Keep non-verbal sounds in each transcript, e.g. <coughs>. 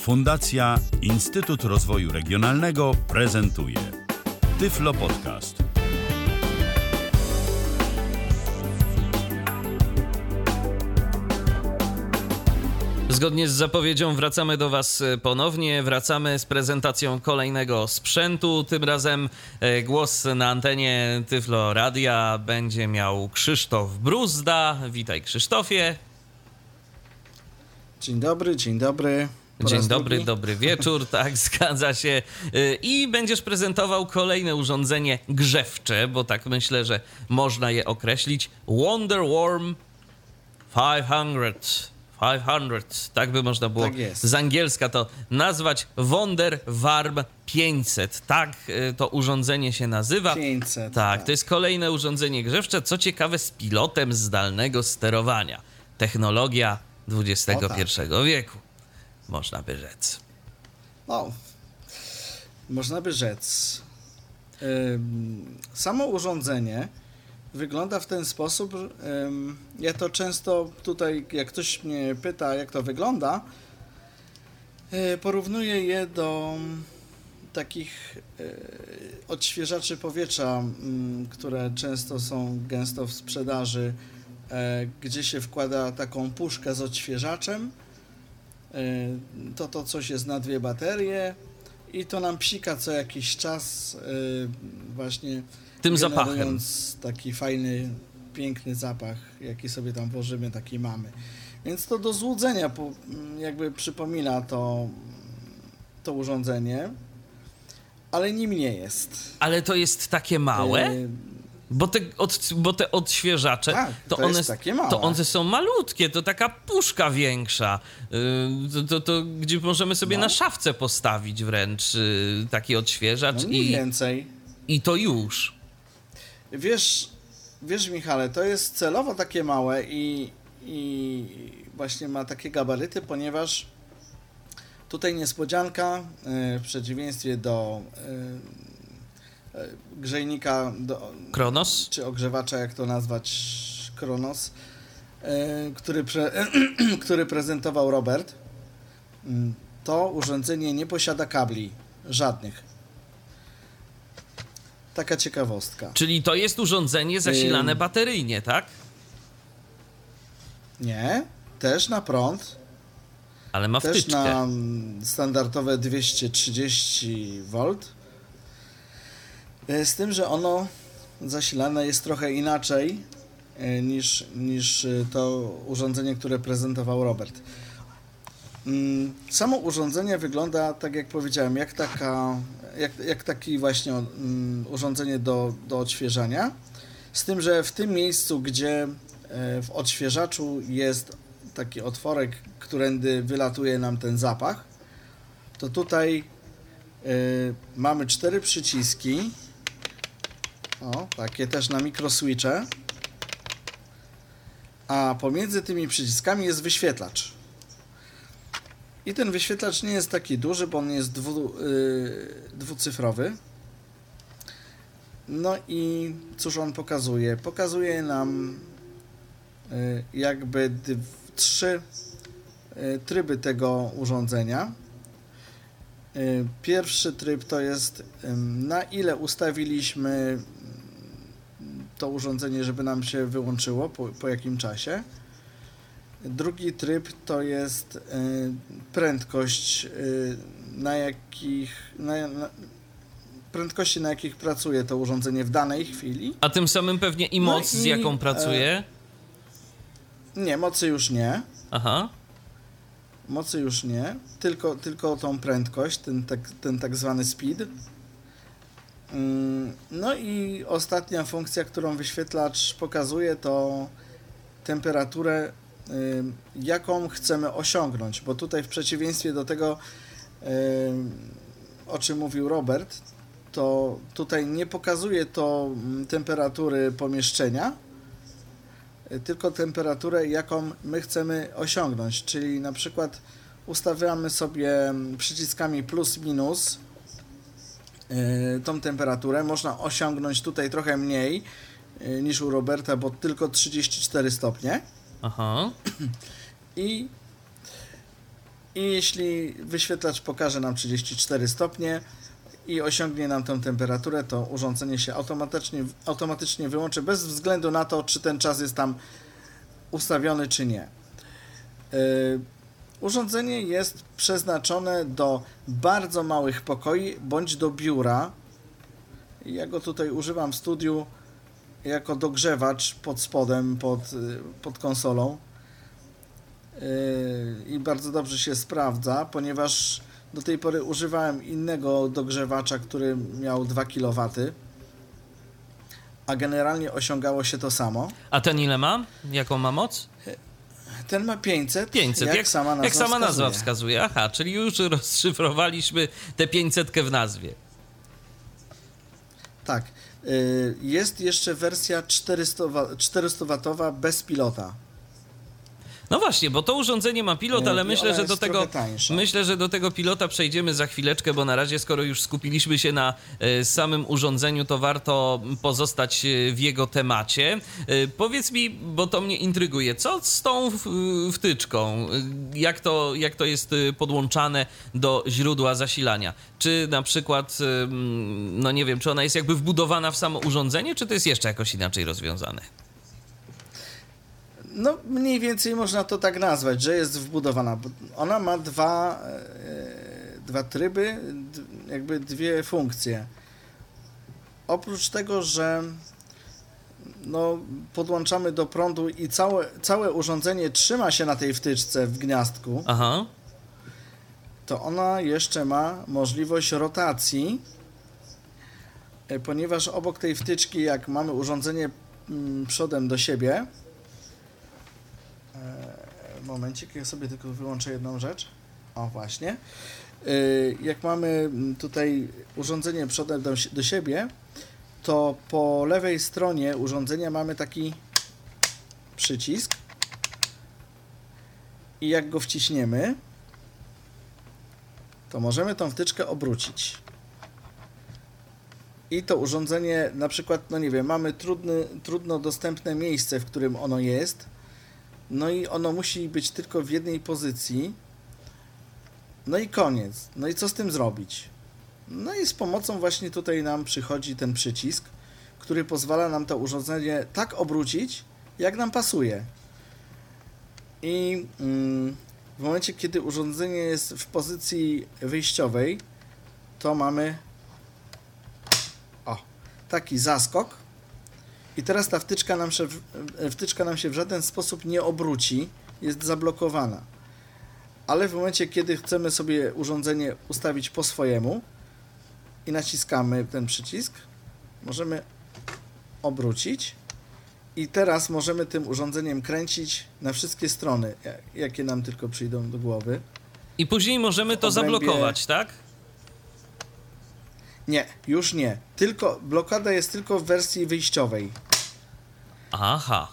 Fundacja Instytut Rozwoju Regionalnego prezentuje Tyflo Podcast. Zgodnie z zapowiedzią wracamy do Was e, ponownie. Wracamy z prezentacją kolejnego sprzętu. Tym razem e, głos na antenie Tyflo Radia będzie miał Krzysztof Bruzda. Witaj Krzysztofie. Dzień dobry, dzień dobry. Dzień dobry, drugi. dobry wieczór, <laughs> tak, zgadza się. E, I będziesz prezentował kolejne urządzenie grzewcze, bo tak myślę, że można je określić. Wonder Worm 500. 500, tak by można było tak z angielska to nazwać. Wonder Warm 500, tak y, to urządzenie się nazywa. 500. Tak, tak, to jest kolejne urządzenie grzewcze, co ciekawe z pilotem zdalnego sterowania. Technologia XXI tak. wieku, można by rzec. No, można by rzec. Samo urządzenie wygląda w ten sposób. Ja to często tutaj, jak ktoś mnie pyta, jak to wygląda, e, porównuję je do takich e, odświeżaczy powietrza, które często są gęsto w sprzedaży, e, gdzie się wkłada taką puszkę z odświeżaczem. To to coś jest na dwie baterie i to nam psika co jakiś czas właśnie tym zapachem. taki fajny, piękny zapach, jaki sobie tam włożymy, taki mamy. Więc to do złudzenia jakby przypomina to, to urządzenie, ale nim nie jest. Ale to jest takie małe? Bo te, od, bo te odświeżacze, tak, to, to, one, to one są malutkie, to taka puszka większa, yy, to, to, to, gdzie możemy sobie no. na szafce postawić wręcz yy, taki odświeżacz. No mniej i, więcej. I to już. Wiesz, wiesz Michale, to jest celowo takie małe i, i właśnie ma takie gabaryty, ponieważ tutaj niespodzianka e, w przeciwieństwie do e, grzejnika do, Kronos? Czy ogrzewacza, jak to nazwać, Kronos, który, pre, <clears throat> który prezentował Robert, mm, to urządzenie nie posiada kabli żadnych. Taka ciekawostka. Czyli to jest urządzenie zasilane bateryjnie, tak? Nie, też na prąd. Ale ma też wtyczkę. na standardowe 230 V. E, z tym, że ono zasilane jest trochę inaczej e, niż, niż e, to urządzenie, które prezentował Robert. Mm, samo urządzenie wygląda, tak jak powiedziałem, jak taka jak, jak taki właśnie um, urządzenie do, do odświeżania. Z tym, że w tym miejscu, gdzie w odświeżaczu jest taki otworek, którędy wylatuje nam ten zapach, to tutaj mamy cztery przyciski. O, takie też na mikroswitche. A pomiędzy tymi przyciskami jest wyświetlacz. I ten wyświetlacz nie jest taki duży, bo on jest dwu, yy, dwucyfrowy. No i cóż on pokazuje? Pokazuje nam yy, jakby trzy yy, tryby tego urządzenia. Y, pierwszy tryb to jest na ile ustawiliśmy to urządzenie, żeby nam się wyłączyło, po, po jakim czasie. Drugi tryb to jest y, prędkość, y, na jakich. Na, na, prędkości, na jakich pracuje to urządzenie w danej chwili. A tym samym pewnie i no moc, no i, z jaką pracuje? E, nie, mocy już nie. Aha. Mocy już nie, tylko, tylko tą prędkość, ten tak, ten tak zwany speed. Mm, no i ostatnia funkcja, którą wyświetlacz pokazuje, to temperaturę jaką chcemy osiągnąć, bo tutaj w przeciwieństwie do tego, o czym mówił Robert, to tutaj nie pokazuje to mm, temperatury pomieszczenia, tylko temperaturę, jaką my chcemy osiągnąć, czyli na przykład ustawiamy sobie mm, przyciskami plus minus tą temperaturę. Można osiągnąć tutaj trochę mniej niż u Roberta, bo tylko 34 stopnie. Aha. I I jeśli wyświetlacz pokaże nam 34 stopnie i osiągnie nam tę temperaturę, to urządzenie się automatycznie, automatycznie wyłączy bez względu na to, czy ten czas jest tam ustawiony, czy nie. Yy, urządzenie jest przeznaczone do bardzo małych pokoi bądź do biura. Ja go tutaj używam w studiu jako dogrzewacz pod spodem, pod, yy, pod konsolą. Yy, I bardzo dobrze się sprawdza, ponieważ do tej pory używałem innego dogrzewacza, który miał 2 kW, a generalnie osiągało się to samo. A ten ile ma? Jaką ma moc? Ten ma 500, 500, jak, jak, sama nazwa jak sama nazwa wskazuje. wskazuje. Aha, czyli już rozszyfrowaliśmy tę 500 w nazwie. Tak. Y, Jest jeszcze wersja 400, wa- 400W bez pilota. No właśnie, bo to urządzenie ma pilot, ale myślę, że do tego tańsza. myślę, że do tego pilota przejdziemy za chwileczkę, bo na razie skoro już skupiliśmy się na e, samym urządzeniu, to warto pozostać e, w jego temacie. E, Powiedz mi, bo to mnie intryguje, co z tą wtyczką? Jak to, jak to jest podłączane do źródła zasilania? Czy na przykład, no nie wiem, czy ona jest jakby wbudowana w samo urządzenie, czy to jest jeszcze jakoś inaczej rozwiązane? No, mniej więcej można to tak nazwać, że jest wbudowana. Ona ma dwa, e, dwa tryby, jakby dwie funkcje. Oprócz tego, że no, podłączamy do prądu i całe, całe urządzenie trzyma się na tej wtyczce w gniazdku, Aha. to ona jeszcze ma możliwość rotacji, e, ponieważ obok tej wtyczki, jak mamy urządzenie mm, przodem do siebie, momencik, ja sobie tylko wyłączę jedną rzecz. O, właśnie. E, Jak mamy tutaj urządzenie przodem do siebie, to po lewej stronie urządzenia mamy taki przycisk i jak go wciśniemy, to możemy tą wtyczkę obrócić. I to urządzenie, na przykład, no nie wiem, mamy trudny, trudno dostępne miejsce, w którym ono jest, no i ono musi być tylko w jednej pozycji. No i koniec. No i co z tym zrobić? No i z pomocą właśnie tutaj nam przychodzi ten przycisk, który pozwala nam to urządzenie tak obrócić, jak nam pasuje. I mm, w momencie, kiedy urządzenie jest w pozycji wyjściowej, to mamy o, taki zaskok. I teraz ta wtyczka nam, się, w- wtyczka nam się w żaden sposób nie obróci, jest zablokowana. Ale w momencie, kiedy chcemy sobie urządzenie ustawić po swojemu i naciskamy ten przycisk, możemy obrócić i teraz możemy tym urządzeniem kręcić na wszystkie strony, ja- jakie nam tylko przyjdą do głowy. I później możemy to obrębie- zablokować, tak? Nie, już nie. Tylko blokada jest tylko w wersji wyjściowej. Aha.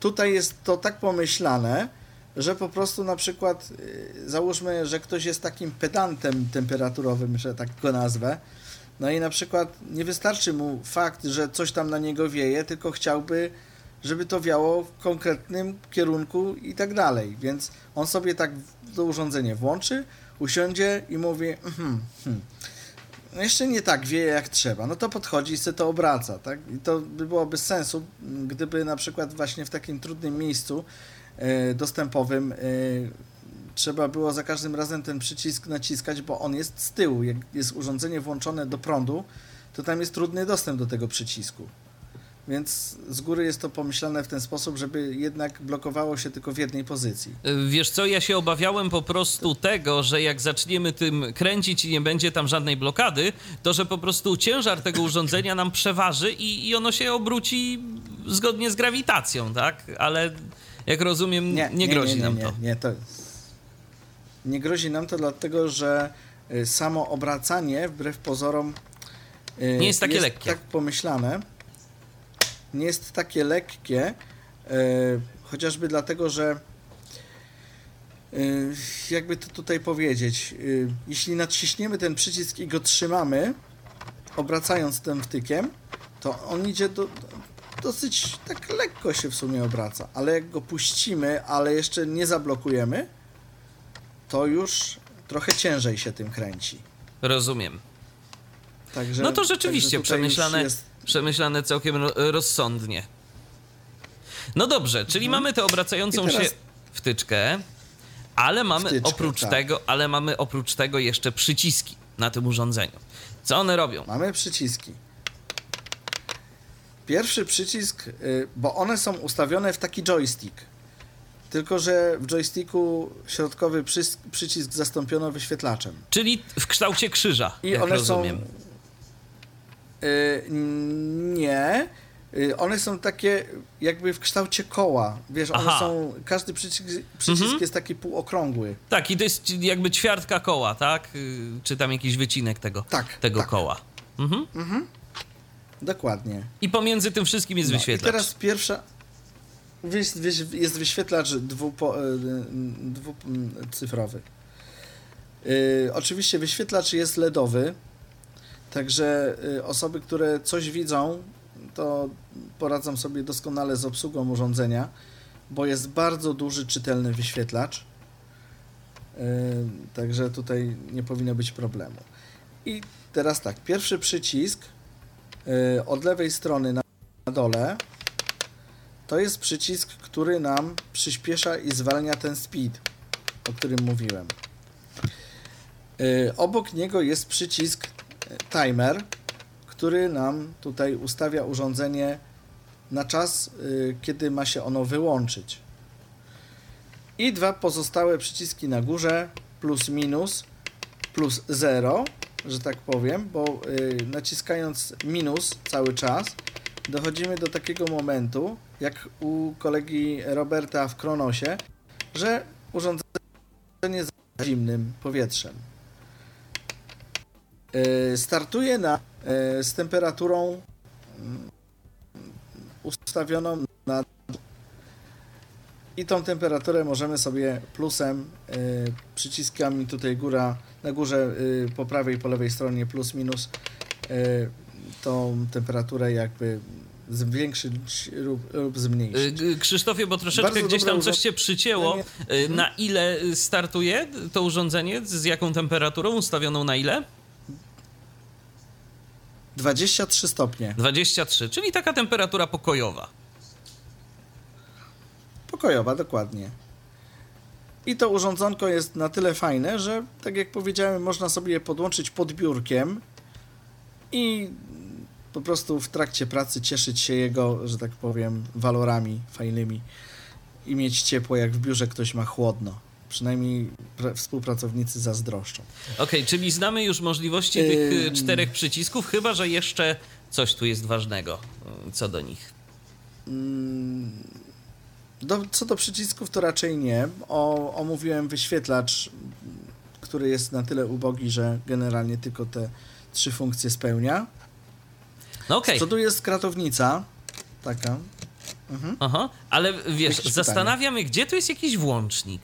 Tutaj jest to tak pomyślane, że po prostu na przykład yy, załóżmy, że ktoś jest takim pedantem temperaturowym, że tak go nazwę. No i na przykład nie wystarczy mu fakt, że coś tam na niego wieje, tylko chciałby, żeby to wiało w konkretnym kierunku i tak dalej. Więc on sobie tak to urządzenie włączy, usiądzie i mówi, mhm, hmm, no jeszcze nie tak wieje jak trzeba, no to podchodzi i sobie to obraca, tak? I to by było bez sensu, gdyby na przykład właśnie w takim trudnym miejscu e, dostępowym e, trzeba było za każdym razem ten przycisk naciskać, bo on jest z tyłu. Jak jest urządzenie włączone do prądu, to tam jest trudny dostęp do tego przycisku. Więc z góry jest to pomyślane w ten sposób, żeby jednak blokowało się tylko w jednej pozycji. Y, Wiesz co, ja się obawiałem po prostu tego, że jak zaczniemy tym kręcić i nie będzie tam żadnej blokady, to że po prostu ciężar tego urządzenia nam przeważy i, i ono się obróci zgodnie z grawitacją, tak? Ale jak rozumiem, nie, grozi nie, nam nie, to. Nie, to nie grozi nam to dlatego, że y, samo obracanie wbrew pozorom y, Nie jest takie lekkie. tak pomyślane. Nie jest takie lekkie, y, chociażby dlatego, że y, jakby to tutaj powiedzieć, y, jeśli naciśniemy ten przycisk i go trzymamy, obracając tym wtykiem, to on idzie do, dosyć tak lekko się w sumie obraca, ale jak go puścimy, ale jeszcze nie zablokujemy, to już trochę ciężej się tym kręci. Rozumiem. Także, No to rzeczywiście przemyślane, Jest, przemyślane całkiem ro- rozsądnie. No dobrze, czyli mamy tę obracającą Mhm. Teraz- się wtyczkę, ale mamy Wtyczkę, oprócz tak. tego, ale mamy oprócz tego jeszcze przyciski na tym urządzeniu. Co one robią? mamy przyciski. Pierwszy przycisk, y, bo one są ustawione w taki joystick. Tylko, że w joysticku środkowy przycisk zastąpiono wyświetlaczem. Czyli w kształcie krzyża, I one rozumiem. są. Y, nie. Y, one są takie jakby w kształcie koła. Wiesz, one Aha. są. Każdy przycisk, przycisk Mhm. jest taki półokrągły. Tak, i to jest jakby ćwiartka koła, tak? Y, Czy tam jakiś wycinek tego, Tak, tego tak. koła. Mhm. Dokładnie. I pomiędzy tym wszystkim jest No, wyświetlacz. I teraz pierwsza. Jest, jest- wyświetlacz dwupo, y, dwucyfrowy. Y, oczywiście wyświetlacz jest LEDowy, także y, osoby, które coś widzą, to poradzą sobie doskonale z obsługą urządzenia, bo jest bardzo duży, czytelny wyświetlacz. Y, Także tutaj nie powinno być problemu. I teraz tak, pierwszy przycisk y, od lewej strony na dole to jest przycisk, który nam przyspiesza i zwalnia ten speed, o którym mówiłem. Obok niego jest przycisk timer, który nam tutaj ustawia urządzenie na czas, y, kiedy ma się ono wyłączyć. I dwa pozostałe przyciski na górze, plus minus, plus 0, że tak powiem, bo y, naciskając minus cały czas, dochodzimy do takiego momentu, jak u kolegi Roberta w Kronosie, że urządzenie z zimnym powietrzem. Y, startuje na, y, z temperaturą mm, ustawioną na i tą temperaturę możemy sobie plusem, y, przyciskami tutaj góra, na górze po prawej i po lewej stronie plus minus tą temperaturę jakby zwiększyć lub, lub zmniejszyć. Krzysztofie, bo troszeczkę Bardzo gdzieś tam coś się przycięło. Na ile startuje to urządzenie? Z jaką temperaturą? Ustawioną na ile? 23 stopnie. 23, czyli taka temperatura pokojowa. Pokojowa, dokładnie. I to urządzonko jest na tyle fajne, że tak jak powiedziałem, można sobie je podłączyć pod biurkiem i po prostu w trakcie pracy cieszyć się jego, że tak powiem, walorami fajnymi i mieć ciepło, jak w biurze ktoś ma chłodno. Przynajmniej pra- współpracownicy zazdroszczą. Okej, czyli znamy już możliwości tych y, czterech przycisków, chyba że jeszcze coś tu jest ważnego y, co do nich. Do, co do przycisków, to raczej nie. O, omówiłem wyświetlacz, który jest na tyle ubogi, że generalnie tylko te trzy funkcje spełnia. No okej, Z przodu jest kratownica, taka. Mhm. aha, ale wiesz, Jakieś zastanawiam się, gdzie tu jest jakiś włącznik.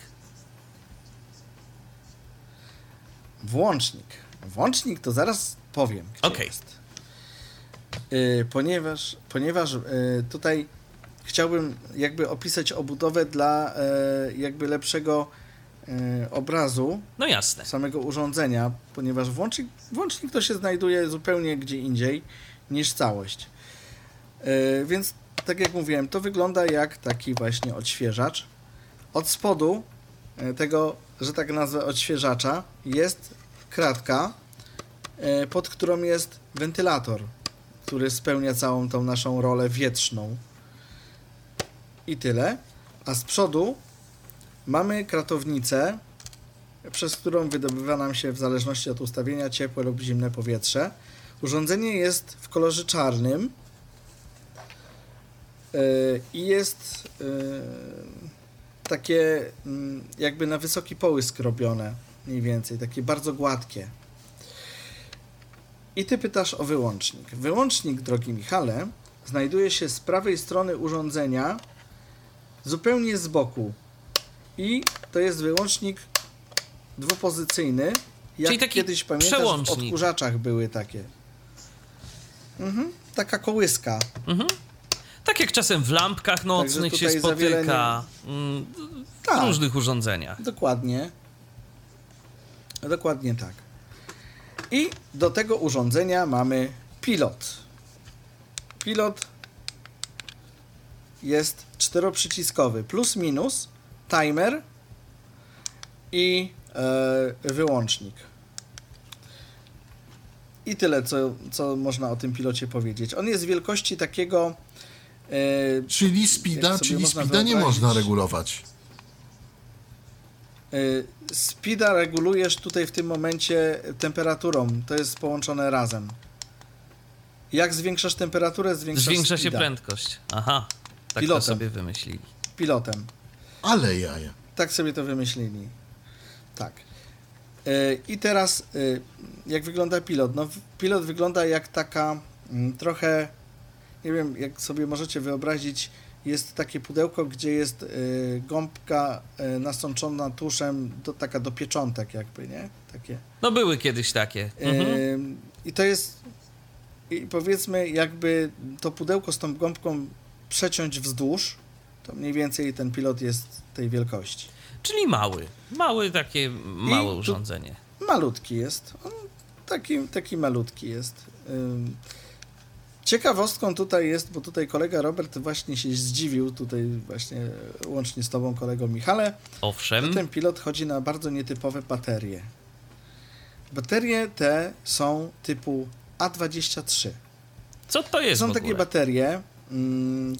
Włącznik. Włącznik to zaraz powiem. Gdzie Okej. jest. Y, ponieważ ponieważ y, tutaj chciałbym jakby opisać obudowę dla y, jakby lepszego obrazu No jasne. samego urządzenia, ponieważ włącznik, włącznik to się znajduje zupełnie gdzie indziej niż całość. Więc tak jak mówiłem, to wygląda jak taki właśnie odświeżacz. Od spodu tego, że tak nazwę odświeżacza, jest kratka, yy, pod którą jest wentylator, który spełnia całą tą naszą rolę wietrzną. I tyle. A z przodu mamy kratownicę, przez którą wydobywa nam się w zależności od ustawienia ciepłe lub zimne powietrze. Urządzenie jest w kolorze czarnym yy, i jest yy, takie mm, jakby na wysoki połysk robione, mniej więcej, takie bardzo gładkie. I ty pytasz o wyłącznik. Wyłącznik, drogi Michale, znajduje się z prawej strony urządzenia, zupełnie z boku. I to jest wyłącznik dwupozycyjny. Jak Czyli taki kiedyś pamiętasz, w odkurzaczach były takie. Mhm, taka kołyska. Mhm. Tak jak czasem w lampkach nocnych się spotyka, mm, w Tak. różnych urządzeniach. Dokładnie. Dokładnie tak. I do tego urządzenia mamy pilot. Pilot jest czteroprzyciskowy, plus minus, timer i e, wyłącznik. I tyle, co, co można o tym pilocie powiedzieć. On jest wielkości takiego. E, Czyli speeda, czyli można speeda nie można regulować. e, speeda regulujesz tutaj w tym momencie temperaturą. To jest połączone razem. Jak zwiększasz temperaturę, zwiększasz Zwiększa się speeda. prędkość. Aha, tak Pilotem. to sobie wymyślili. Pilotem. Ale jaja. Tak sobie to wymyślili. Tak. E, I teraz, e, jak wygląda pilot? No, pilot wygląda jak taka mm, trochę, nie wiem, jak sobie możecie wyobrazić, jest takie pudełko, gdzie jest e, gąbka e, nasączona tuszem, do, taka do pieczątek jakby, nie? Takie. No były kiedyś takie. Mhm. I to jest, i powiedzmy, jakby to pudełko z tą gąbką przeciąć wzdłuż, to mniej więcej ten pilot jest tej wielkości. Czyli mały. Mały, takie małe urządzenie. Malutki jest. On taki, taki malutki jest. Ym, Ciekawostką tutaj jest, bo tutaj kolega Robert właśnie się zdziwił, tutaj właśnie łącznie z tobą kolego Michale, że Owszem. ten pilot chodzi na bardzo nietypowe baterie. Baterie te są typu A23. Co to To jest są takie baterie. Mm,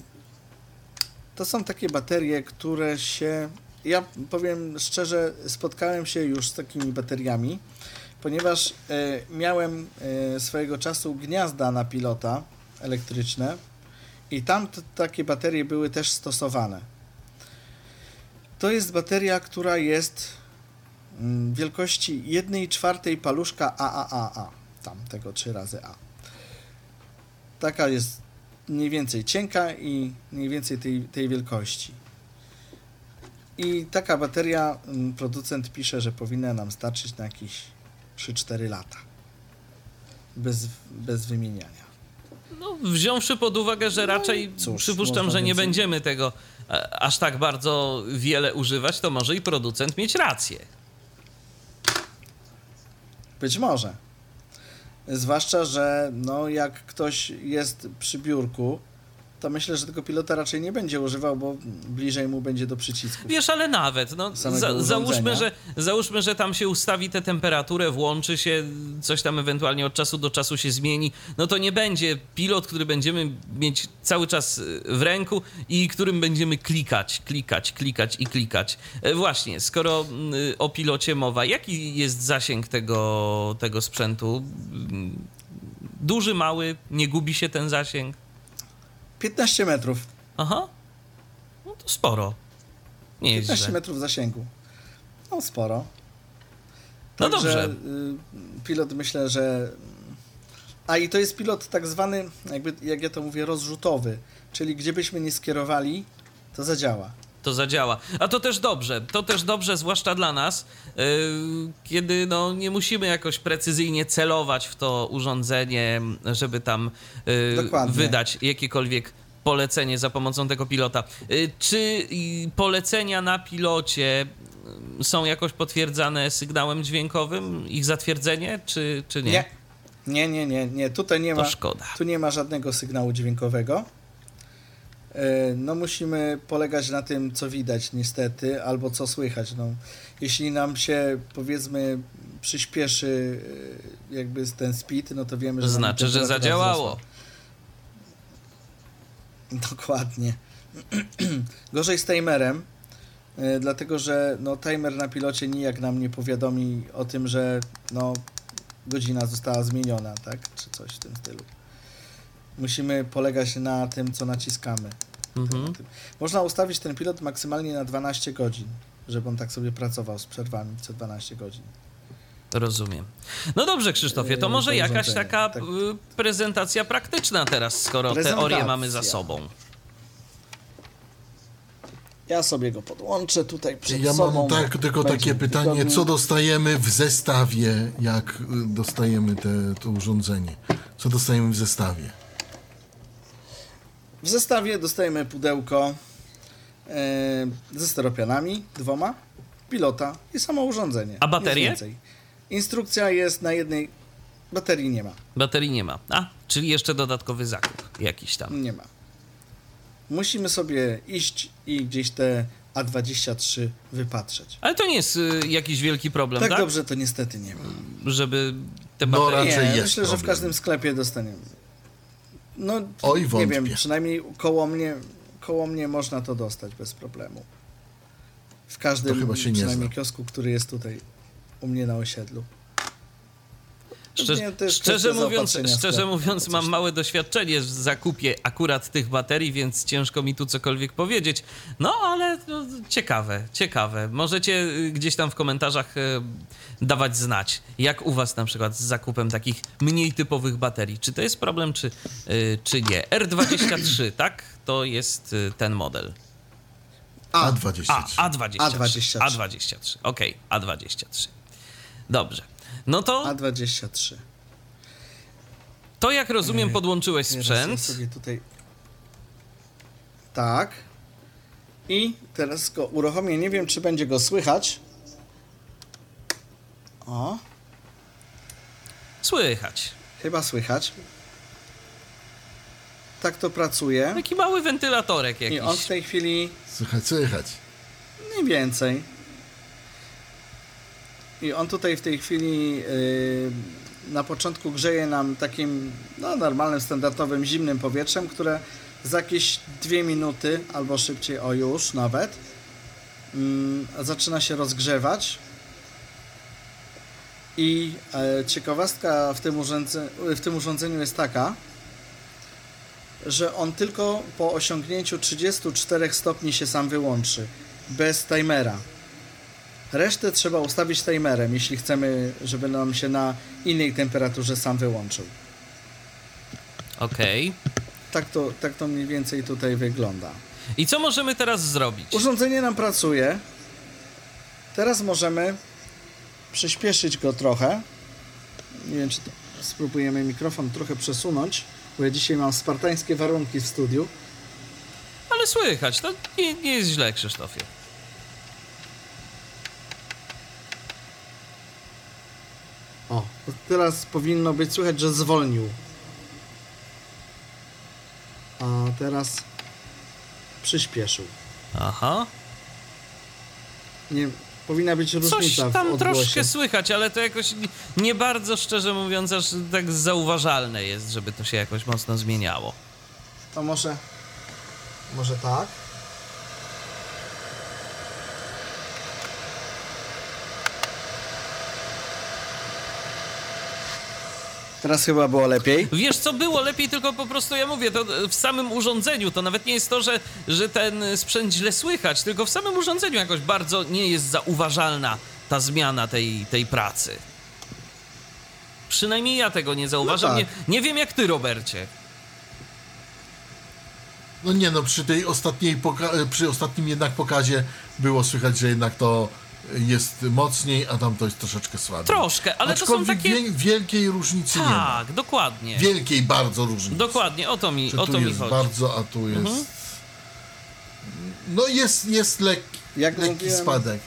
to są takie baterie, które się. Ja powiem szczerze, spotkałem się już z takimi bateriami, ponieważ e, miałem e, swojego czasu gniazda na pilota elektryczne i tam takie baterie były też stosowane. To jest bateria, która jest mm, wielkości 1 czwartej paluszka AAAA. Tam tego trzy razy A. Taka jest mniej więcej cienka i mniej więcej tej, tej wielkości. I taka bateria, mm, producent pisze, że powinna nam starczyć na jakieś 3-4 lata. Bez, bez wymieniania. No, wziąwszy pod uwagę, że raczej cóż, przypuszczam, że nie więcej- będziemy tego e, aż tak bardzo wiele używać, to może i producent mieć rację. Być może. Zwłaszcza, że no, jak ktoś jest przy biurku, to myślę, że tego pilota raczej nie będzie używał, bo bliżej mu będzie do przycisku. Wiesz, ale nawet, no, za, załóżmy, że, załóżmy, że tam się ustawi tę temperaturę, włączy się, coś tam ewentualnie od czasu do czasu się zmieni, no to nie będzie pilot, który będziemy mieć cały czas y, w ręku i którym będziemy klikać, klikać, klikać i klikać. E, Właśnie, skoro y, o pilocie mowa, jaki jest zasięg tego, tego sprzętu? Mm, Duży, mały, nie gubi się ten zasięg? 15 metrów. Aha, no to sporo. Nie jest 15 źle. metrów zasięgu. No sporo. No Także, dobrze. y, pilot myślę, że. A i to jest pilot tak zwany, jakby jak ja to mówię, rozrzutowy. Czyli gdzie byśmy nie skierowali, to zadziała. To zadziała. A to też dobrze, to też dobrze, zwłaszcza dla nas, yy, kiedy no, nie musimy jakoś precyzyjnie celować w to urządzenie, żeby tam yy, Dokładnie. wydać jakiekolwiek polecenie za pomocą tego pilota. Yy, czy polecenia na pilocie są jakoś potwierdzane sygnałem dźwiękowym, ich zatwierdzenie, czy, czy nie? Nie. Nie, nie, nie, nie. Tutaj nie To ma. szkoda. Tu nie ma żadnego sygnału dźwiękowego. E, No musimy polegać na tym, co widać niestety, albo co słychać. No, jeśli nam się powiedzmy przyspieszy e, jakby ten speed, no to wiemy, że Znaczy, że zadziałało. wzrosła. <laughs> Dokładnie. <clears throat> Gorzej z timerem, e, dlatego że no, timer na pilocie nijak nam nie powiadomi o tym, że no, godzina została zmieniona, tak? Czy coś w tym stylu. Musimy polegać na tym, co naciskamy. Mhm. Można ustawić ten pilot maksymalnie na 12 godzin, żeby on tak sobie pracował z przerwami co 12 godzin. Rozumiem. No dobrze, Krzysztofie, to Yy, może jakaś taka tak. y, prezentacja praktyczna teraz, skoro teorię mamy za sobą. Ja sobie go podłączę tutaj przed Ja sobą. mam tak, tylko takie pytanie, co dostajemy w zestawie, jak y, dostajemy te, to urządzenie? Co dostajemy w zestawie? W zestawie dostajemy pudełko e, ze steropianami, dwoma, pilota i samo urządzenie. A baterie? Instrukcja jest na jednej, baterii nie ma. Baterii nie ma. A, czyli jeszcze dodatkowy zakup jakiś tam. Nie ma. Musimy sobie iść i gdzieś te A23 wypatrzeć. Ale to nie jest y, jakiś wielki problem, Tak tak? dobrze to niestety nie ma. Żeby te No, baterie... raczej Nie, jest myślę, że w problem. każdym sklepie dostaniemy. No, Oj, nie wątpię. wiem, przynajmniej koło mnie, koło mnie można to dostać bez problemu. W każdym To chyba się nie przynajmniej zna. kiosku, który jest tutaj u mnie na osiedlu. Szczerze, szczerze mówiąc, szczerze mówiąc mam tam. małe doświadczenie w zakupie akurat tych baterii, więc ciężko mi tu cokolwiek powiedzieć. No, ale no, ciekawe, ciekawe. Możecie y, gdzieś tam w komentarzach y, dawać znać, jak u was na przykład z zakupem takich mniej typowych baterii. Czy to jest problem, czy, y, czy nie? R23, <clears throat> tak? To jest ten model. A, A23. A, A23. A23. A23, okej, A23. Dobrze. No to, A23. to jak rozumiem podłączyłeś Teraz sprzęt. Ja sobie tutaj... Tak. I teraz go uruchomię. Nie wiem, czy będzie go słychać. O, Słychać. chyba słychać. Tak to pracuje. Taki mały wentylatorek I jakiś. on w tej chwili Słychać, słychać. mniej więcej. I on tutaj w tej chwili yy, na początku grzeje nam takim no, normalnym, standardowym, zimnym powietrzem, które za jakieś dwie minuty albo szybciej, o już nawet, mm, zaczyna się rozgrzewać. I e, ciekawostka w tym, urządze, w tym urządzeniu jest taka, że on tylko po osiągnięciu 34 stopni się sam wyłączy, bez timera. Resztę trzeba ustawić timerem, jeśli chcemy, żeby nam się na innej temperaturze sam wyłączył. Okej. Tak to, tak to mniej więcej tutaj wygląda. I co możemy teraz zrobić? Urządzenie nam pracuje. Teraz możemy przyspieszyć go trochę. Nie wiem, czy to spróbujemy mikrofon trochę przesunąć, bo ja dzisiaj mam spartańskie warunki w studiu. Ale słychać, to nie, nie jest źle, Krzysztofie. O, teraz powinno być słychać, że zwolnił. A teraz przyspieszył. Aha. Nie, powinna być Coś różnica w tam troszkę słychać, ale to jakoś nie bardzo, szczerze mówiąc, aż tak zauważalne jest, żeby to się jakoś mocno zmieniało. To może, może tak. Teraz chyba było lepiej. Wiesz co, było lepiej, tylko po prostu ja mówię, to w samym urządzeniu, to nawet nie jest to, że, że ten sprzęt źle słychać, tylko w samym urządzeniu jakoś bardzo nie jest zauważalna ta zmiana tej, tej pracy. Przynajmniej ja tego nie zauważam. No tak. nie, nie wiem jak ty, Robercie. No nie no, przy tej ostatniej, poka- przy ostatnim jednak pokazie było słychać, że jednak to jest mocniej, a tam to jest troszeczkę słabiej. Troszkę, ale to są Aczkolwiek takie... wie- wielkiej różnicy nie ma. Tak, dokładnie. Wielkiej bardzo różnicy. Dokładnie, o to mi, Że o tu to mi jest chodzi. Mhm. bardzo, a tu jest... No jest, jest lekki, Jak lekki mówiłem- spadek.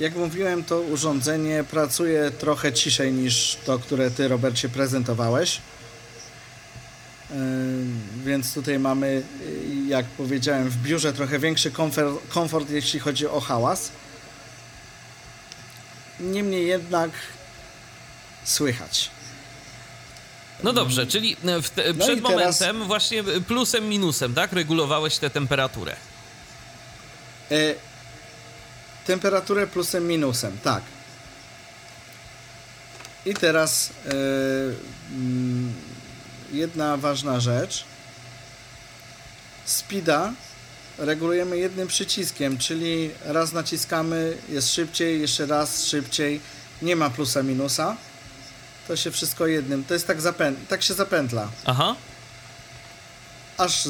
Jak mówiłem, to urządzenie pracuje trochę ciszej niż to, które ty, Robercie, prezentowałeś. Yy, Więc tutaj mamy, yy, jak powiedziałem, w biurze trochę większy komfort, komfort, jeśli chodzi o hałas. Niemniej jednak słychać. No dobrze, czyli w te, No przed i teraz- momentem właśnie plusem, minusem, tak? Regulowałeś tę temperaturę. E, temperaturę plusem, minusem, tak. I teraz e, mm, jedna ważna rzecz. Speeda regulujemy jednym przyciskiem, czyli raz naciskamy, jest szybciej, jeszcze raz szybciej. Nie ma plusa, minusa. To się wszystko jednym. To jest tak, zapę- tak się zapętla. Aha. Aż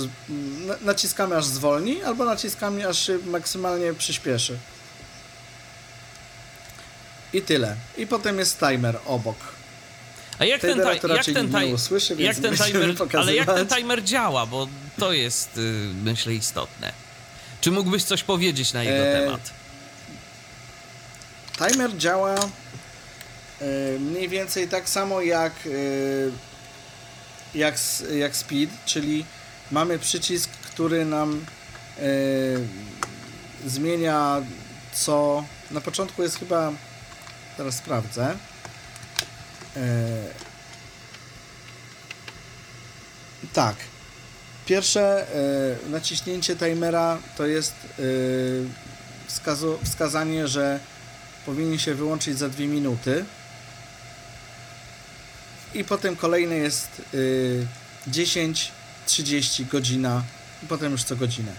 naciskamy aż zwolni, albo naciskamy aż się maksymalnie przyspieszy. I tyle. I potem jest timer obok. A jak ten, jak ten, usłyszy, jak ten timer, ale jak ten timer działa, bo to jest, y, myślę, istotne. Czy mógłbyś coś powiedzieć na jego E, temat? Timer działa e, mniej więcej tak samo jak, e, jak, jak speed, czyli mamy przycisk, który nam zmienia co. Na początku jest chyba. Teraz sprawdzę. E, tak. Pierwsze e, naciśnięcie timera to jest e, wskazanie, że powinien się wyłączyć za dwie minuty. I potem kolejne jest y, 10, 30, godzina i potem już co godzinę.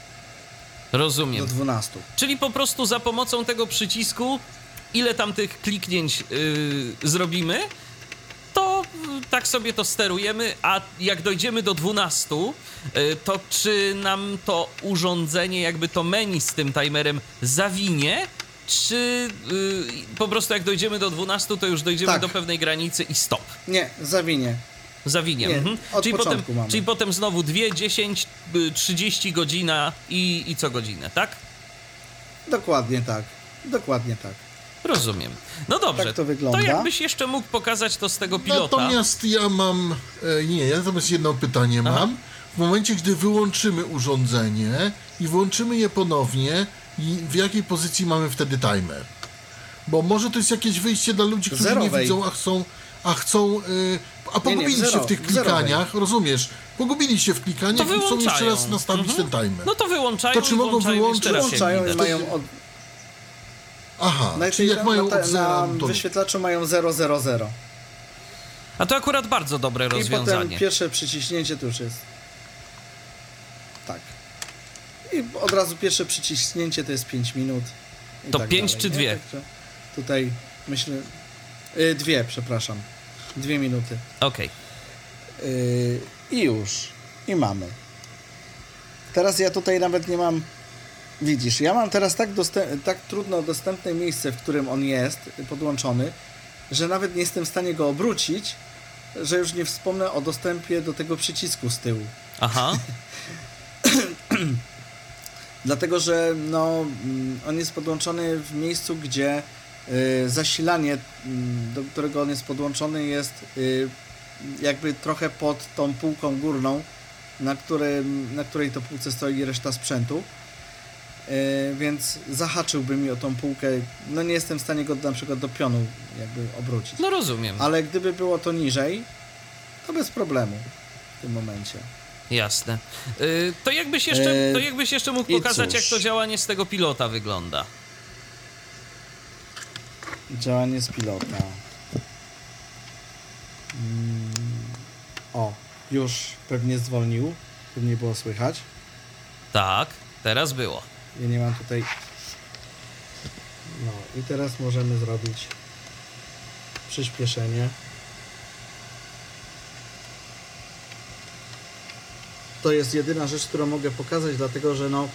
Do Rozumiem. 12. Czyli po prostu za pomocą tego przycisku, ile tam tych kliknięć yy, zrobimy, tak sobie to sterujemy, a jak dojdziemy do 12, y, to czy nam to urządzenie, jakby to menu z tym timerem zawinie, czy y, po prostu jak dojdziemy do 12, to już dojdziemy Tak. do pewnej granicy i stop. Nie, zawinie. Zawinie. Nie, mhm. czyli, potem, mamy. czyli potem znowu 2, 10, y, 30 godzina i, i co godzinę, tak? Dokładnie tak. Dokładnie tak. Rozumiem. No dobrze. Tak to wygląda. jakbyś jeszcze mógł pokazać to z tego pilota. Natomiast ja mam. E, nie, ja natomiast jedno pytanie Aha. mam. W momencie, gdy wyłączymy urządzenie i włączymy je ponownie, i w jakiej pozycji mamy wtedy timer? Bo może to jest jakieś wyjście dla ludzi, którzy nie Zerowej. widzą, a chcą. A chcą. y, a Nie, nie, pogubili w się zero- w tych w zerowej. klikaniach, rozumiesz? Pogubili się w klikaniach To i chcą jeszcze wyłączają. raz nastawić Mhm. ten timer. No to wyłączają To czy mogą wyłączyć? Włączają i mają od, Aha, Znaczy, czyli jak mają na, na to... wyświetlaczu mają 000. A to akurat bardzo dobre I potem rozwiązanie. pierwsze przyciśnięcie to już jest. Tak. I od razu pierwsze przyciśnięcie to jest 5 minut. i To tak pięć dalej, czy nie? dwie? Także tutaj myślę. Y, dwie, przepraszam. Dwie minuty. Okej. Y, I już. I mamy. Teraz ja tutaj nawet nie mam. Widzisz, ja mam teraz tak, tak trudno dostępne miejsce, w którym on jest podłączony, że nawet nie jestem w stanie go obrócić, że już nie wspomnę o dostępie do tego przycisku z tyłu. Aha. <clears throat> Dlatego, że no, mm, on jest podłączony w miejscu, gdzie y, zasilanie, mm, do którego on jest podłączony, jest y, jakby trochę pod tą półką górną, na, którym, na której to półce stoi reszta sprzętu. Y, więc zahaczyłby mi o tą półkę. No nie jestem w stanie go na przykład do pionu jakby obrócić. No rozumiem. Ale gdyby było to niżej, to bez problemu w tym momencie. Jasne. Y, to, jakbyś jeszcze, E, to jakbyś jeszcze mógł pokazać, cóż. jak to działanie z tego pilota wygląda. Działanie z pilota. Mm, O, już pewnie zwolnił. Pewnie było słychać. Tak, teraz było. Ja nie mam tutaj. No i teraz możemy zrobić przyspieszenie. To jest jedyna rzecz, którą mogę pokazać, dlatego że no,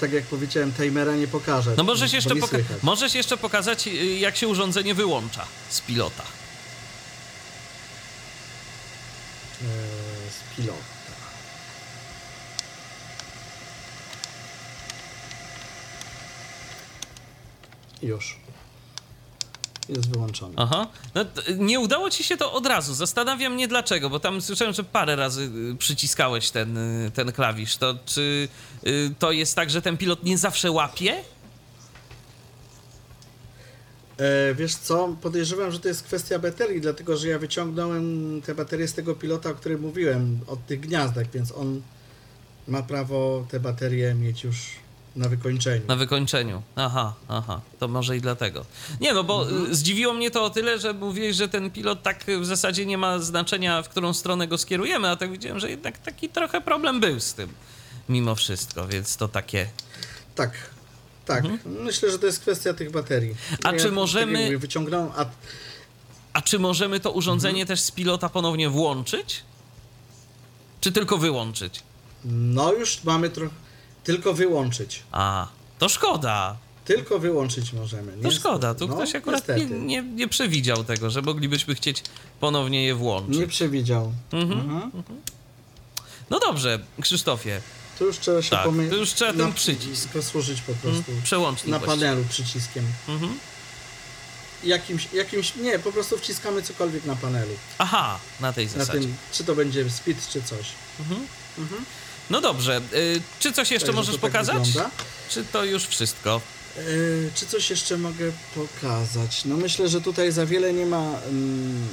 tak jak powiedziałem, timera nie pokażę. No możesz jeszcze, poka- możesz jeszcze pokazać, y, jak się urządzenie wyłącza z pilota. Eee, z pilota. Już. Jest wyłączony. Aha. No, nie udało ci się to od razu. Zastanawiam mnie dlaczego, bo tam słyszałem, że parę razy y, przyciskałeś ten, y, ten klawisz. To czy y, to jest tak, że ten pilot nie zawsze łapie? E, wiesz co, podejrzewam, że to jest kwestia baterii, dlatego że ja wyciągnąłem te baterie z tego pilota, o którym mówiłem, od tych gniazdek, więc on ma prawo te baterie mieć już na wykończeniu. Na wykończeniu. Aha, aha. To może i dlatego. Nie, no bo y, zdziwiło mnie to o tyle, że mówiłeś, że ten pilot tak y, w zasadzie nie ma znaczenia, w którą stronę go skierujemy, a tak widziałem, że jednak taki trochę problem był z tym. Mimo wszystko, więc to takie. Tak, tak. Myślę, że to jest kwestia tych baterii. Mhm. A czy tak możemy- mówię, Wyciągnąłem, a A czy możemy to urządzenie też z pilota ponownie włączyć? Czy tylko wyłączyć? no już mamy trochę. Tylko wyłączyć. A, to szkoda. Tylko wyłączyć możemy. To Niestety. szkoda. Tu No, ktoś akurat nie, nie, nie przewidział tego, że moglibyśmy chcieć ponownie je włączyć. Nie przewidział. Mhm. Mhm. No dobrze, Krzysztofie, Tu już trzeba się Tak, pomyśleć. tu już trzeba ten przycisk. Posłużyć po prostu. przełącznik Na właściwie. panelu przyciskiem. Mhm. jakimś, jakimś, nie, po prostu wciskamy cokolwiek na panelu. Aha, na tej Na zasadzie. tym, czy to będzie speed, czy coś. No dobrze, y, czy coś jeszcze Także możesz tak pokazać? wygląda. Czy to już wszystko? Yy, czy coś jeszcze mogę pokazać? No myślę, że tutaj za wiele nie ma mm,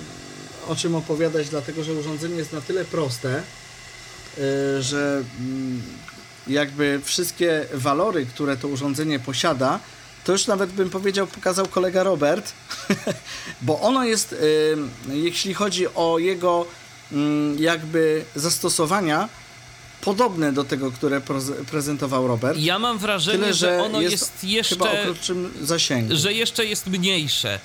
o czym opowiadać, dlatego że urządzenie jest na tyle proste, yy, że mm, jakby wszystkie walory, które to urządzenie posiada, to już nawet bym powiedział, pokazał kolega Robert, <laughs> bo ono jest, yy, jeśli chodzi o jego mm, jakby zastosowania, podobne do tego, które prezentował Robert. Ja mam wrażenie, Tyle, że że ono jest, jest, chyba o jeszcze krótszym zasięgu. że jeszcze jest mniejsze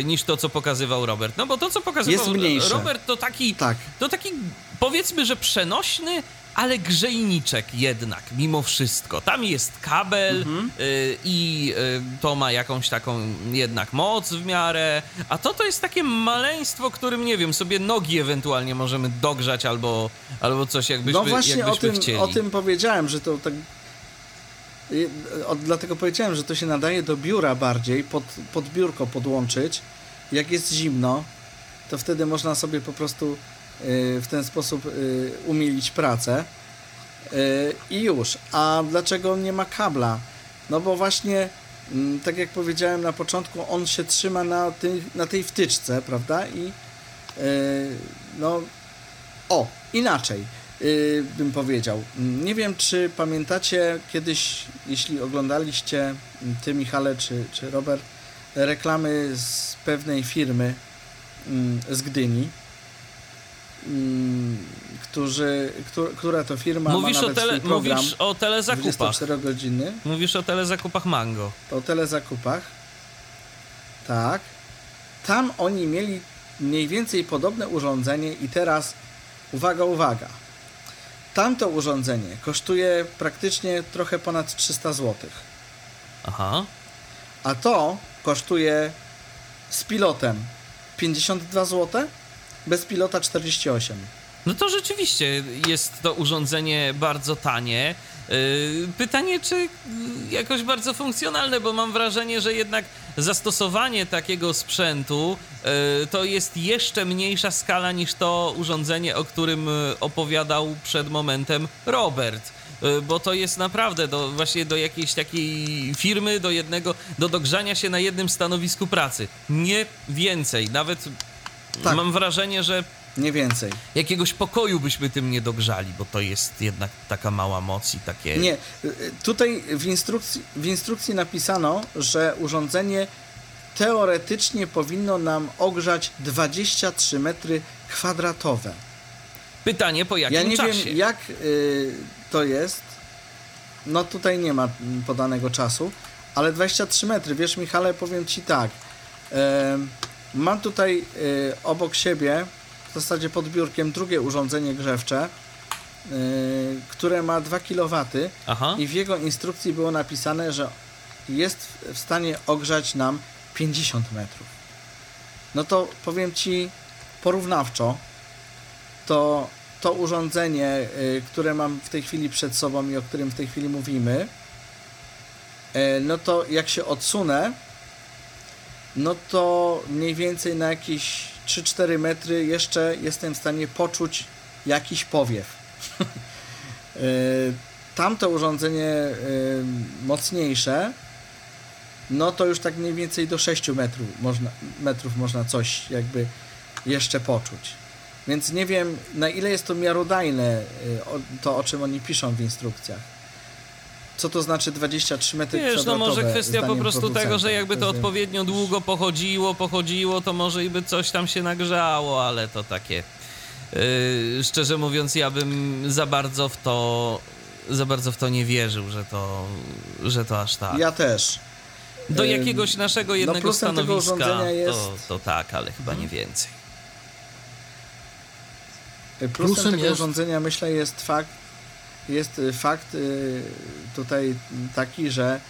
y, niż to, co pokazywał Robert. No bo to, co pokazywał. Robert, to taki, Tak. to taki powiedzmy, że przenośny, ale grzejniczek jednak, mimo wszystko. Tam jest kabel Mhm. y, i y, to ma jakąś taką jednak moc w miarę, a to to jest takie maleństwo, którym, nie wiem, sobie nogi ewentualnie możemy dogrzać albo, albo coś jakbyśmy, No właśnie o jakbyśmy tym, chcieli. o tym powiedziałem, że to tak. O, dlatego powiedziałem, że to się nadaje do biura bardziej, pod, pod biurko podłączyć. Jak jest zimno, to wtedy można sobie po prostu w ten sposób y, umilić pracę. Y, I już. A dlaczego nie ma kabla? No bo właśnie, mm, tak jak powiedziałem na początku, on się trzyma na, tej na tej wtyczce, prawda? I y, no, o, inaczej bym powiedział. Nie wiem, czy pamiętacie kiedyś, jeśli oglądaliście mm, ty, Michale, czy, czy Robert, reklamy z pewnej firmy mm, z Gdyni, mm, którzy, któr, która to firma Mówisz ma o, nawet tele, swój program mówisz o telezakupach. 24-godzinny, Mówisz o telezakupach Mango. o telezakupach. Tak. Tam oni mieli mniej więcej podobne urządzenie i teraz uwaga, uwaga. Tamto urządzenie kosztuje praktycznie trochę ponad 300 zł, Aha. a to kosztuje z pilotem 52 zł, bez pilota 48. No to rzeczywiście jest to urządzenie bardzo tanie. Yy, Pytanie, czy jakoś bardzo funkcjonalne, bo mam wrażenie, że jednak zastosowanie takiego sprzętu yy, to jest jeszcze mniejsza skala niż to urządzenie, o którym yy, opowiadał przed momentem Robert. Bo to jest naprawdę do, właśnie do jakiejś takiej firmy, do jednego, do dogrzania się na jednym stanowisku pracy. Nie więcej. Nawet Tak. mam wrażenie, że Nie więcej. jakiegoś pokoju byśmy tym nie dogrzali, bo to jest jednak taka mała moc i takie. Nie, y, y, tutaj w instrukcji, w instrukcji napisano, że urządzenie teoretycznie powinno nam ogrzać 23 metry kwadratowe. Pytanie po jakim Ja nie czasie? wiem, jak y, to jest. No tutaj nie ma mm, podanego czasu, ale 23 metry. Wiesz, Michale, powiem ci tak. em, mam tutaj y, obok siebie, w zasadzie pod biurkiem, drugie urządzenie grzewcze, y, które ma 2 kW Aha. i w jego instrukcji było napisane, że jest w- stanie ogrzać nam 50 metrów. No to powiem ci porównawczo, to to urządzenie, y, które mam w tej chwili przed sobą i o którym w tej chwili mówimy, y, no to jak się odsunę, no to mniej więcej na jakieś 3-4 metry jeszcze jestem w stanie poczuć jakiś powiew. <laughs> Y, Tamto urządzenie y, mocniejsze, no to już tak mniej więcej do 6 metrów można, metrów można coś jakby jeszcze poczuć. Więc nie wiem, na ile jest to miarodajne, o- to o czym oni piszą w instrukcjach. Co to znaczy 23 metry Wiesz, no kwadratowe? może kwestia po prostu tego, że jakby to jest- odpowiednio długo pochodziło, pochodziło, to może i by coś tam się nagrzało, ale to takie. Yy, szczerze mówiąc, ja bym za bardzo w to. Za bardzo w to nie wierzył, że to, że to aż tak. Ja też. Do jakiegoś naszego no jednego tego stanowiska urządzenia jest- to, to tak, ale chyba nie więcej. Plusem, Plusem tego jest- urządzenia myślę jest fakt, jest y, fakt y, tutaj taki, że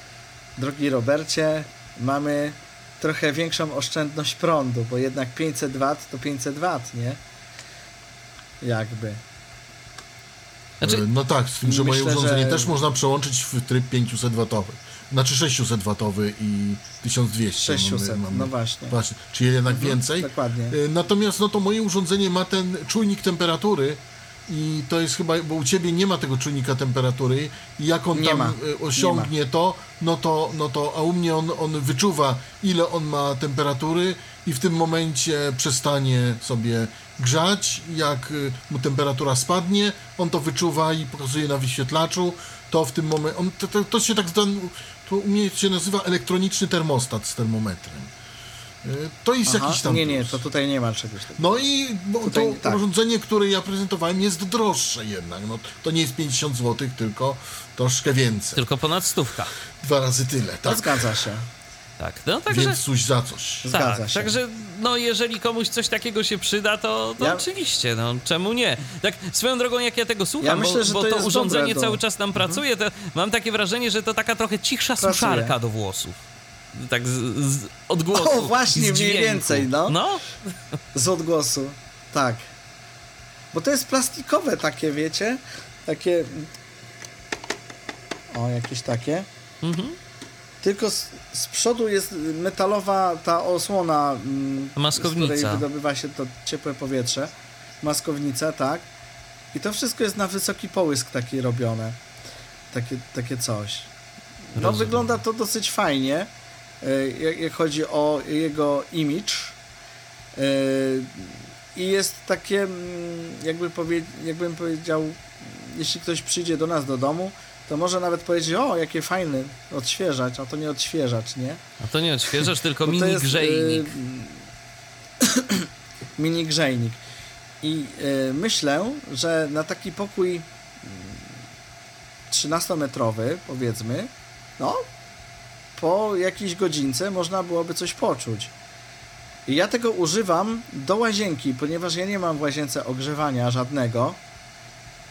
drogi Robercie, mamy trochę większą oszczędność prądu, bo jednak 500 W to 500 W, nie? Jakby. Znaczy- E, No tak, z tym, że moje Myślę, urządzenie że- też można przełączyć w tryb 500 watowy. Znaczy 600 watowy i 1200. 600, mamy- mamy- no właśnie. Właśnie, czyli jednak więcej. dokładnie. E, Natomiast no to moje urządzenie ma ten czujnik temperatury i to jest chyba, bo u ciebie nie ma tego czujnika temperatury i jak on Nie tam ma. e, osiągnie to, no to, no to, a u mnie on, on wyczuwa ile on ma temperatury i w tym momencie przestanie sobie grzać. Jak e, mu temperatura spadnie, on to wyczuwa i pokazuje na wyświetlaczu, to w tym momencie, on, to, to, to się tak to u mnie się nazywa elektroniczny termostat z termometrem. E, To jest Aha, jakiś tam nie, nie, to tutaj nie ma czegoś takiego. No i bo Tutaj to tak. urządzenie, które ja prezentowałem, jest droższe jednak. No, to nie jest 50 zł, tylko troszkę więcej. Tylko ponad stówka. Dwa razy tyle, To tak? zgadza się. Tak, no także... Więc coś za coś. Zgadza tak, się. także no jeżeli komuś coś takiego się przyda, to, to Ja- oczywiście, no czemu nie? Tak swoją drogą jak ja tego słucham, Ja myślę, bo, że bo to to, urządzenie dobre cały czas tam pracuje, to mam takie wrażenie, że to taka trochę cichsza Pracuje. suszarka do włosów. Tak z, z odgłosu. O, właśnie, mniej więcej, no. No, Z odgłosu. Tak. Bo to jest plastikowe takie, wiecie? Takie... O, jakieś takie. mhm. Tylko z, z przodu jest metalowa ta osłona, mm, Maskownica. z której wydobywa się to ciepłe powietrze. Maskownica, tak. I to wszystko jest na wysoki połysk taki robione. Takie, takie coś. No Rozumiem. wygląda to dosyć fajnie, jak, jak chodzi o jego image. E, I jest takie, mm, jakby powie, jakbym powiedział, jeśli ktoś przyjdzie do nas do domu, to może nawet powiedzieć, o, jakie fajne, odświeżać, a to nie odświeżacz, nie? a to nie odświeżasz, <laughs> tylko mini jest, grzejnik. y, <coughs> mini grzejnik. I y, myślę, że na taki pokój mm, 13-metrowy, powiedzmy, no, po jakiejś godzince można byłoby coś poczuć. I ja tego używam do łazienki, ponieważ ja nie mam w łazience ogrzewania żadnego.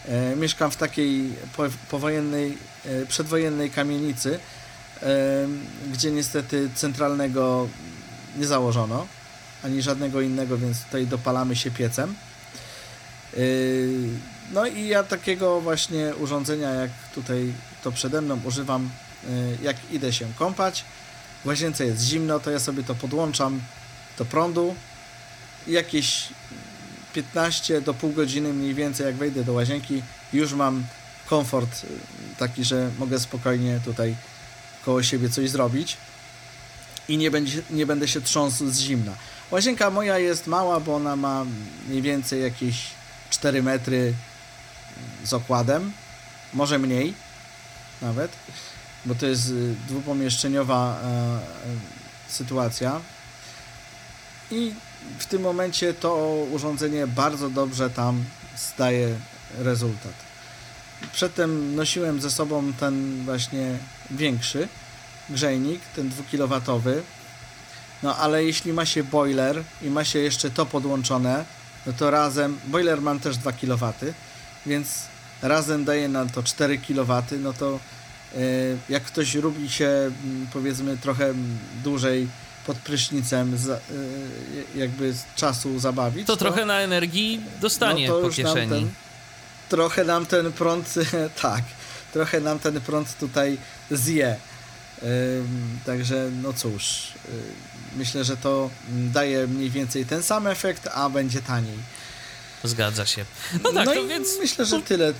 E, mieszkam w takiej po, powojennej, e, przedwojennej kamienicy, e, gdzie niestety centralnego nie założono, ani żadnego innego, więc tutaj dopalamy się piecem. Yy, No i ja takiego właśnie urządzenia, jak tutaj to przede mną używam, jak idę się kąpać. W łazience jest zimno, to ja sobie to podłączam do prądu. Jakieś 15 do pół godziny mniej więcej, jak wejdę do łazienki, już mam komfort yy, taki, że mogę spokojnie tutaj koło siebie coś zrobić i nie, będzie, nie będę się trząsł z zimna. Łazienka moja jest mała, bo ona ma mniej więcej jakieś 4 metry z okładem, może mniej nawet, bo to jest y, dwupomieszczeniowa e, e, sytuacja. I w tym momencie to urządzenie bardzo dobrze tam zdaje rezultat. Przedtem nosiłem ze sobą ten właśnie większy grzejnik, ten 2kW. No ale jeśli ma się boiler i ma się jeszcze to podłączone, no to razem, boiler mam też 2 kW, więc razem daje nam to 4 kW, no to jak ktoś lubi się mm, powiedzmy trochę dłużej pod prysznicem e, jakby z czasu zabawić, To trochę na energii dostanie no to po już nam kieszeni. Ten, trochę nam ten prąd, <laughs> tak, trochę nam ten prąd tutaj zje. Także no cóż, y, myślę, że to mm, daje mniej więcej ten sam efekt, a będzie taniej. Zgadza się. No tak, to i więc myślę, że tyle,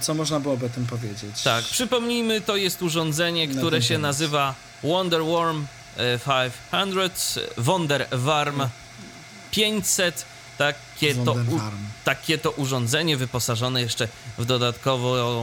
co można byłoby o tym powiedzieć. Tak, przypomnijmy, to jest urządzenie, które się temat. nazywa Wonderworm e, 500, Wonderwarm 500. Takie to, u, takie to urządzenie wyposażone jeszcze w dodatkowo,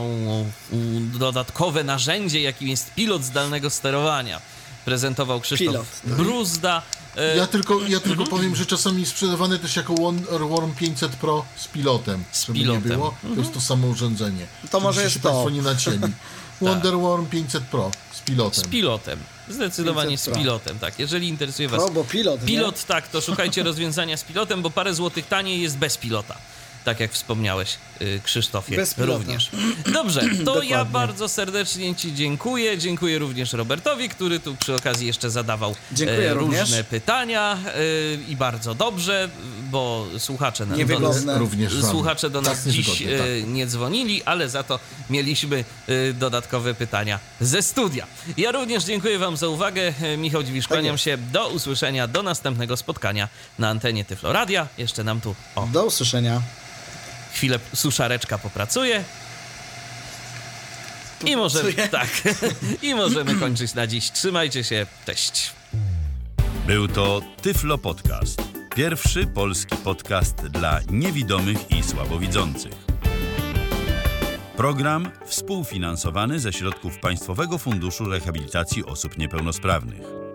dodatkowe narzędzie, jakim jest pilot zdalnego sterowania. Prezentował Krzysztof Pilot, tak. Bruzda. E, Ja tylko, ja tylko powiem, że czasami sprzedawane też jako Wonderworm 500 Pro z pilotem. Z żeby pilotem. nie było, to jest to samo urządzenie. To może Żebyście jest się to. Państwo nie nacięli. <laughs> Wonderworm 500 Pro z pilotem. z pilotem. Zdecydowanie 500 z pilotem, tak. Jeżeli interesuje Was O, bo pilot, nie? Pilot, tak, to szukajcie <laughs> rozwiązania z pilotem, bo parę złotych taniej jest bez pilota. Tak jak wspomniałeś, y, Krzysztofie, Bez również. Dobrze, <clears throat> to ja bardzo serdecznie Ci dziękuję. Dziękuję również Robertowi, który tu przy okazji jeszcze zadawał Dziękuję e, różne również. pytania e, i bardzo dobrze. bo słuchacze Niewygodne. do, Również mamy. słuchacze do nas Tak, dziś niewygodnie, tak. e, nie dzwonili, ale za to mieliśmy e, dodatkowe pytania ze studia. Ja również dziękuję Wam za uwagę. Michał Dziwisz, kłaniam jest. się. Do usłyszenia, do następnego spotkania na antenie Tyfloradia. Jeszcze nam tu o Do usłyszenia. Chwilę suszareczka popracuje. I możemy, tak, i możemy kończyć na dziś. Trzymajcie się, cześć. Był to Tyflo Podcast. Pierwszy polski podcast dla niewidomych i słabowidzących. Program współfinansowany ze środków Państwowego Funduszu Rehabilitacji Osób Niepełnosprawnych.